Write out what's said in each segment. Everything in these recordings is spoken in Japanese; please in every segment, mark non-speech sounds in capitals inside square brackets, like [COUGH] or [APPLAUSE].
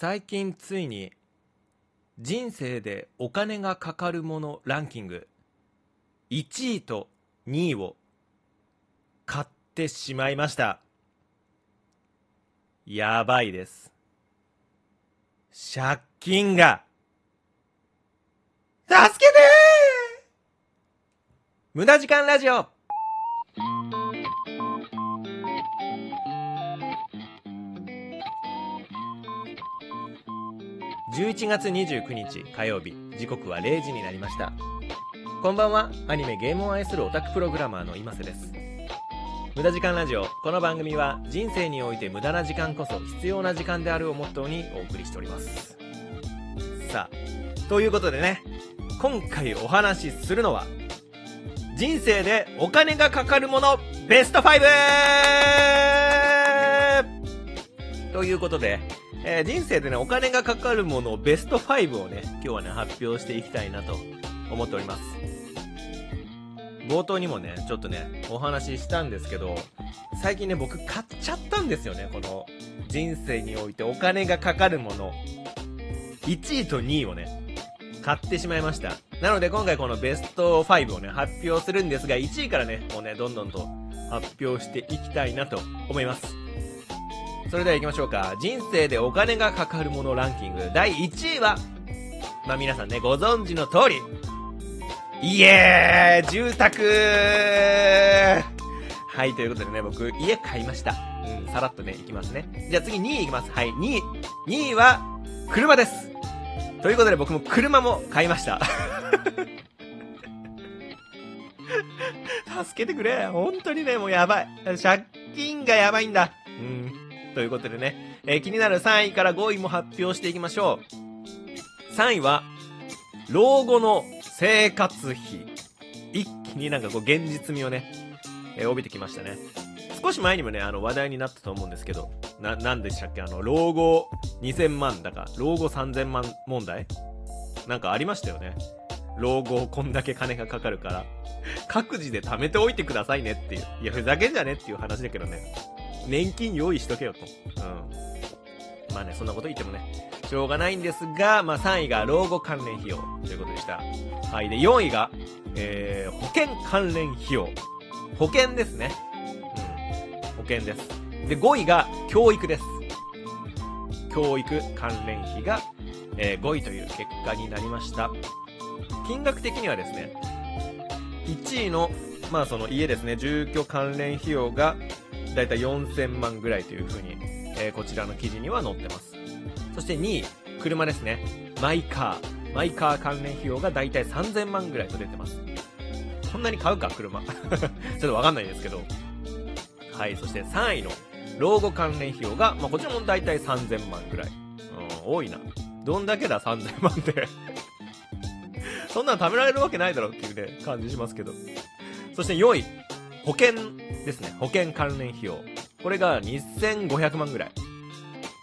最近ついに人生でお金がかかるものランキング1位と2位を買ってしまいました。やばいです。借金が。助けてー！無駄時間ラジオ。11月29日火曜日。時刻は0時になりました。こんばんは。アニメゲームを愛するオタクプログラマーの今瀬です。無駄時間ラジオ。この番組は人生において無駄な時間こそ必要な時間であるをモットーにお送りしております。さあということでね。今回お話しするのは人生でお金がかかるものベスト 5! ということでえー、人生でね、お金がかかるものベスト5をね、今日はね、発表していきたいなと思っております。冒頭にもね、ちょっとね、お話ししたんですけど、最近ね、僕買っちゃったんですよね、この人生においてお金がかかるもの。1位と2位をね、買ってしまいました。なので今回このベスト5をね、発表するんですが、1位からね、もうね、どんどんと発表していきたいなと思います。それでは行きましょうか。人生でお金がかかるものランキング第1位は、まあ皆さんね、ご存知の通り、イエー住宅はい、ということでね、僕、家買いました。うん、さらっとね、行きますね。じゃあ次2位行きます。はい、2位。2位は、車です。ということで僕も車も買いました。[LAUGHS] 助けてくれ。本当にね、もうやばい。借金がやばいんだ。うん。ということでね、えー、気になる3位から5位も発表していきましょう。3位は、老後の生活費。一気になんかこう現実味をね、えー、帯びてきましたね。少し前にもね、あの話題になったと思うんですけど、な、なんでしたっけ？あの、老後2000万だか、老後3000万問題？なんかありましたよね。老後こんだけ金がかかるから、各自で貯めておいてくださいねっていう。いや、ふざけんじゃねっていう話だけどね。年金用意しとけよと。うん。まあね、そんなこと言ってもね、しょうがないんですが、まあ3位が老後関連費用ということでした。はい。で、4位が、えー、保険関連費用。保険ですね。うん。保険です。で、5位が教育です。教育関連費が、えー、5位という結果になりました。金額的にはですね、1位の、まあその家ですね、住居関連費用がだいたい4000万ぐらいというふうに、えー、こちらの記事には載ってます。そして2位、車ですね。マイカー。マイカー関連費用がだいたい3000万ぐらいと出てます。こんなに買うか、車。[LAUGHS] ちょっとわかんないですけど。はい、そして3位の老後関連費用が、まあ、こちらもだいたい3000万ぐらい。うん、多いな。どんだけだ、3000万って [LAUGHS] そんなの貯められるわけないだろっていうね、感じしますけど。そして4位、保険ですね。保険関連費用。これが2500万ぐらい。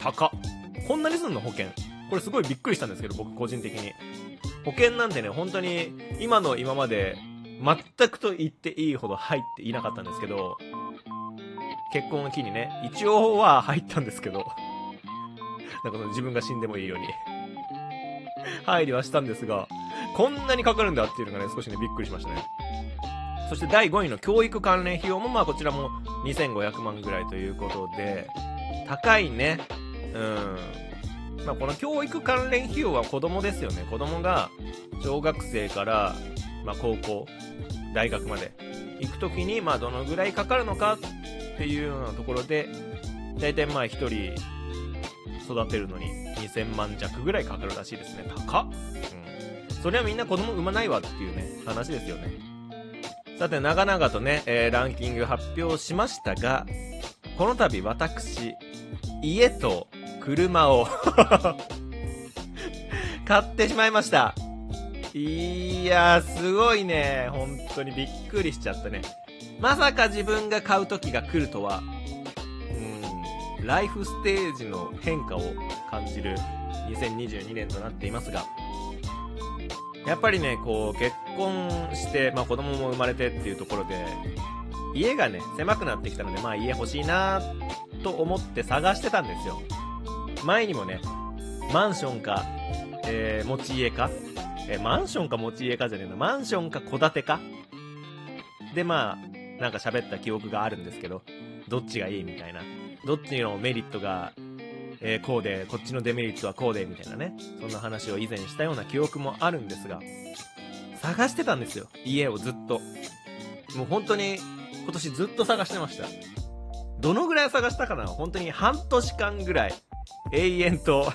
高っ。こんなにすんの？保険。これすごいびっくりしたんですけど、僕個人的に。保険なんてね、本当に今の今まで全くと言っていいほど入っていなかったんですけど、結婚を機にね、一応は入ったんですけど、なんかその自分が死んでもいいように入りはしたんですが、こんなにかかるんだっていうのがね、少しね、びっくりしましたね。そして第5位の教育関連費用もまあこちらも2500万ぐらいということで、高いね。うん。まあこの教育関連費用は子供ですよね。子供が小学生からまあ高校、大学まで行くときにまあどのぐらいかかるのかっていうようなところで、だいたいまあ1人育てるのに2000万弱ぐらいかかるらしいですね。高っ。うん。それはみんな子供産まないわっていうね、話ですよね。さて、長々とね、えー、ランキング発表しましたが、この度私、家と車を [LAUGHS] 買ってしまいました。いや、すごいね。本当にびっくりしちゃったね。まさか自分が買う時が来るとは、うん、ライフステージの変化を感じる2022年となっていますが、やっぱりね、こう、結婚して、まあ子供も生まれてっていうところで、家がね、狭くなってきたので、まあ家欲しいなと思って探してたんですよ。前にもね、マンションか、えー、持ち家か、えー、マンションか持ち家かじゃねえな、マンションか戸建てか？で、まあ、なんか喋った記憶があるんですけど、どっちがいいみたいな。どっちのメリットが、えー、こうで、こっちのデメリットはこうで、みたいなね。そんな話を以前したような記憶もあるんですが、探してたんですよ。家をずっと。もう本当に、今年ずっと探してました。どのぐらい探したかな？本当に半年間ぐらい、永遠と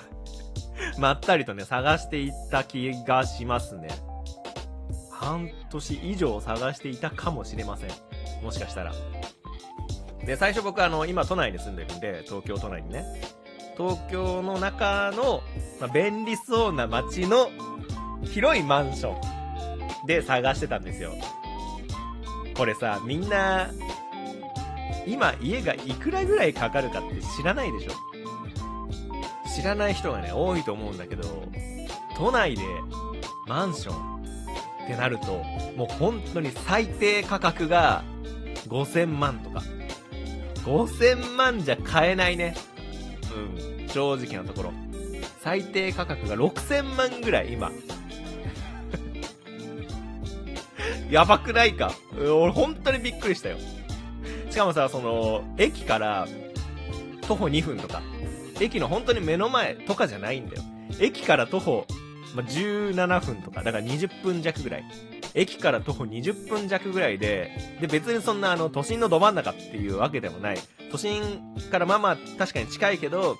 まったりとね、探していった気がしますね。半年以上探していたかもしれません。もしかしたら。で、最初僕あの、今都内に住んでるんで、東京都内にね。東京の中の、まあ、便利そうな街の広いマンションで探してたんですよ。これさ、みんな、今家がいくらぐらいかかるかって知らないでしょ？知らない人がね、多いと思うんだけど、都内でマンションってなると、もう本当に最低価格が5000万とか。5000万じゃ買えないね。うん、正直なところ。最低価格が6000万ぐらい、今。[LAUGHS] やばくないか？俺本当にびっくりしたよ。しかもさ、その、駅から徒歩2分とか、駅の本当に目の前とかじゃないんだよ。駅から徒歩、ま17分とか、だから20分弱ぐらい。駅から徒歩20分弱ぐらいで、で、別にそんなあの、都心のど真ん中っていうわけでもない。都心からまあまあ確かに近いけど、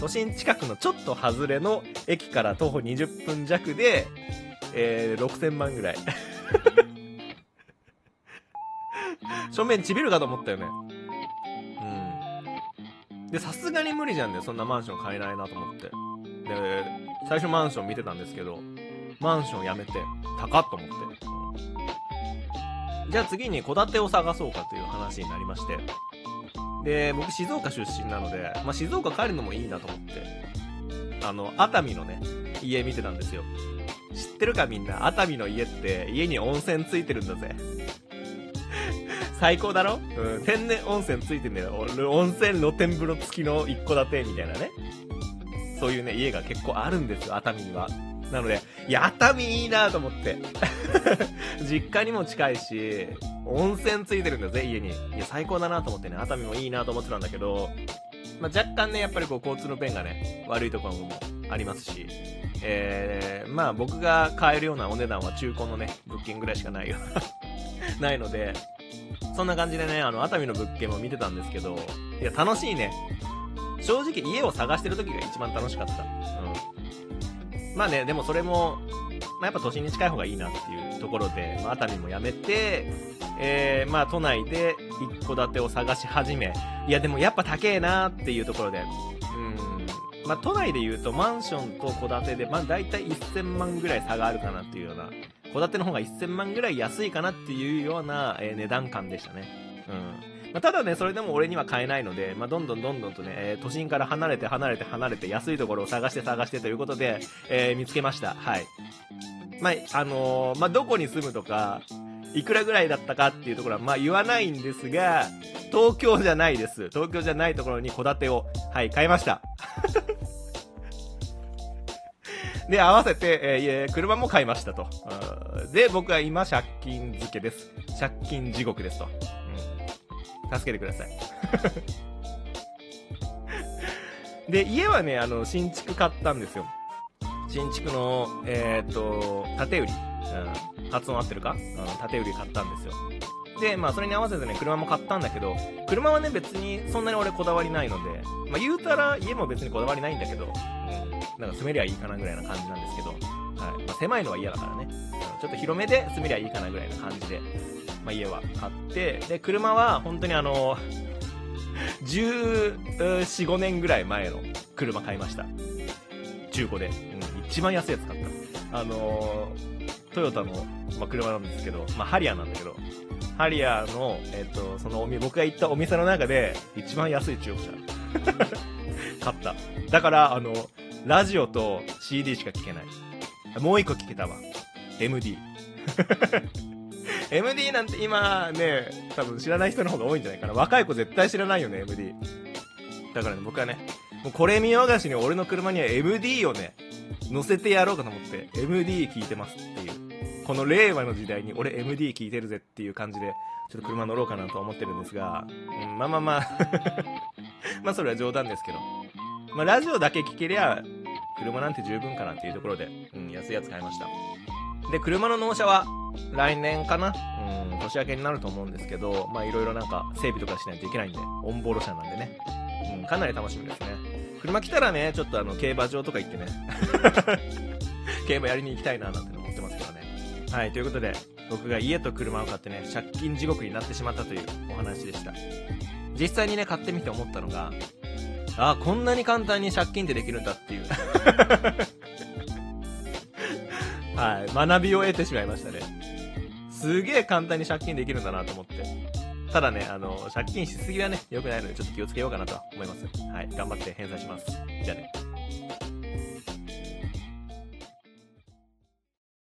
都心近くのちょっと外れの駅から徒歩20分弱で、えー、6000万ぐらい。[LAUGHS] 正面ちびるかと思ったよね。うん。で、さすがに無理じゃんね。そんなマンション買えないなと思って。で、最初マンション見てたんですけど、マンションやめて、高っと思って。じゃあ次に戸建てを探そうかという話になりまして。で、僕静岡出身なので、まあ、静岡帰るのもいいなと思って、あの、熱海のね、家見てたんですよ。知ってるかみんな？熱海の家って家に温泉ついてるんだぜ。[LAUGHS] 最高だろ？うん、天然温泉ついてんだよ。温泉露天風呂付きの一戸建てみたいなね。そういうね、家が結構あるんですよ、熱海には。なので、いや、熱海いいなと思って。[LAUGHS] 実家にも近いし、温泉ついてるんだぜ、家に。いや、最高だなと思ってね、熱海もいいなと思ってたんだけど、まあ、若干ね、やっぱりこう、交通の便がね、悪いところもありますし、えー、まあ僕が買えるようなお値段は中古のね、物件ぐらいしかないよ。[LAUGHS] ないので、そんな感じでね、あの、熱海の物件も見てたんですけど、いや、楽しいね。正直家を探してる時が一番楽しかった。うん。まあね、でもそれも、まあ、やっぱ都心に近い方がいいなっていうところで、まあ、熱海もやめて、えー、まあ都内で一戸建てを探し始め、いやでもやっぱ高えなっていうところで、うん、まあ都内で言うとマンションと戸建てで、まあ大体1000万ぐらい差があるかなっていうような戸建ての方が1000万ぐらい安いかなっていうような、えー、値段感でしたね。うん。まあ、ただね、それでも俺には買えないので、まあ、どんどんどんどんとね、えー、都心から離れて離れて離れて安いところを探して探してということで、えー、見つけました。はい。まあ、あのー、まあ、どこに住むとか、いくらぐらいだったかっていうところは、まあ、言わないんですが、東京じゃないです。東京じゃないところに戸建てを、はい、買いました。[LAUGHS] で、合わせて、えー、車も買いましたと。で、僕は今、借金付けです。借金地獄ですと。助けてください。[LAUGHS] で、家はね、あの、新築買ったんですよ。新築の、えー、っと、建売り。うん。発音合ってるか？うん、建売り買ったんですよ。で、まあ、それに合わせてね、車も買ったんだけど、車はね、別にそんなに俺こだわりないので、まあ、言うたら家も別にこだわりないんだけど、なんか住めりゃいいかなぐらいな感じなんですけど、はい。まあ、狭いのは嫌だからね、ちょっと広めで住めりゃいいかなぐらいな感じで、まあ、家は買って、で、車は本当にあの、14、5年ぐらい前の車買いました。中古で。うん、一番安いやつ買った。あのー、トヨタの、まあ、車なんですけど、まあ、ハリアーなんだけど、ハリアーの、えっ、と、そのお店、僕が行ったお店の中で、一番安い中古車。[LAUGHS] 買った。だから、あの、ラジオと CD しか聞けない。もう一個聞けたわ。MD。[LAUGHS] MD なんて今ね、多分知らない人の方が多いんじゃないかな。若い子絶対知らないよね、MD。だからね、僕はね、もうこれ見よがしに俺の車には MD をね、乗せてやろうかと思って、MD 聞いてますっていう。この令和の時代に俺 MD 聞いてるぜっていう感じで、ちょっと車乗ろうかなと思ってるんですが、うん、まあまあまあ [LAUGHS] まあそれは冗談ですけど。まあラジオだけ聞けりゃ、車なんて十分かなっていうところで、うん、安いやつ買いました。で、車の納車は来年かな？うん、年明けになると思うんですけど、まあいろいろなんか整備とかしないといけないんで、オンボロ車なんでね。うん、かなり楽しみですね。車来たらね、ちょっとあの、競馬場とか行ってね。[LAUGHS] 競馬やりに行きたいななんて思ってますけどね。はい、ということで、僕が家と車を買ってね、借金地獄になってしまったというお話でした。実際にね、買ってみて思ったのが、ああ、こんなに簡単に借金ってできるんだっていう。[LAUGHS] はい、学びを得てしまいましたね。すげえ簡単に借金できるんだなと思って。ただね、あの、借金しすぎはね、良くないので、ちょっと気をつけようかなと思います。はい、頑張って返済します。じゃあね。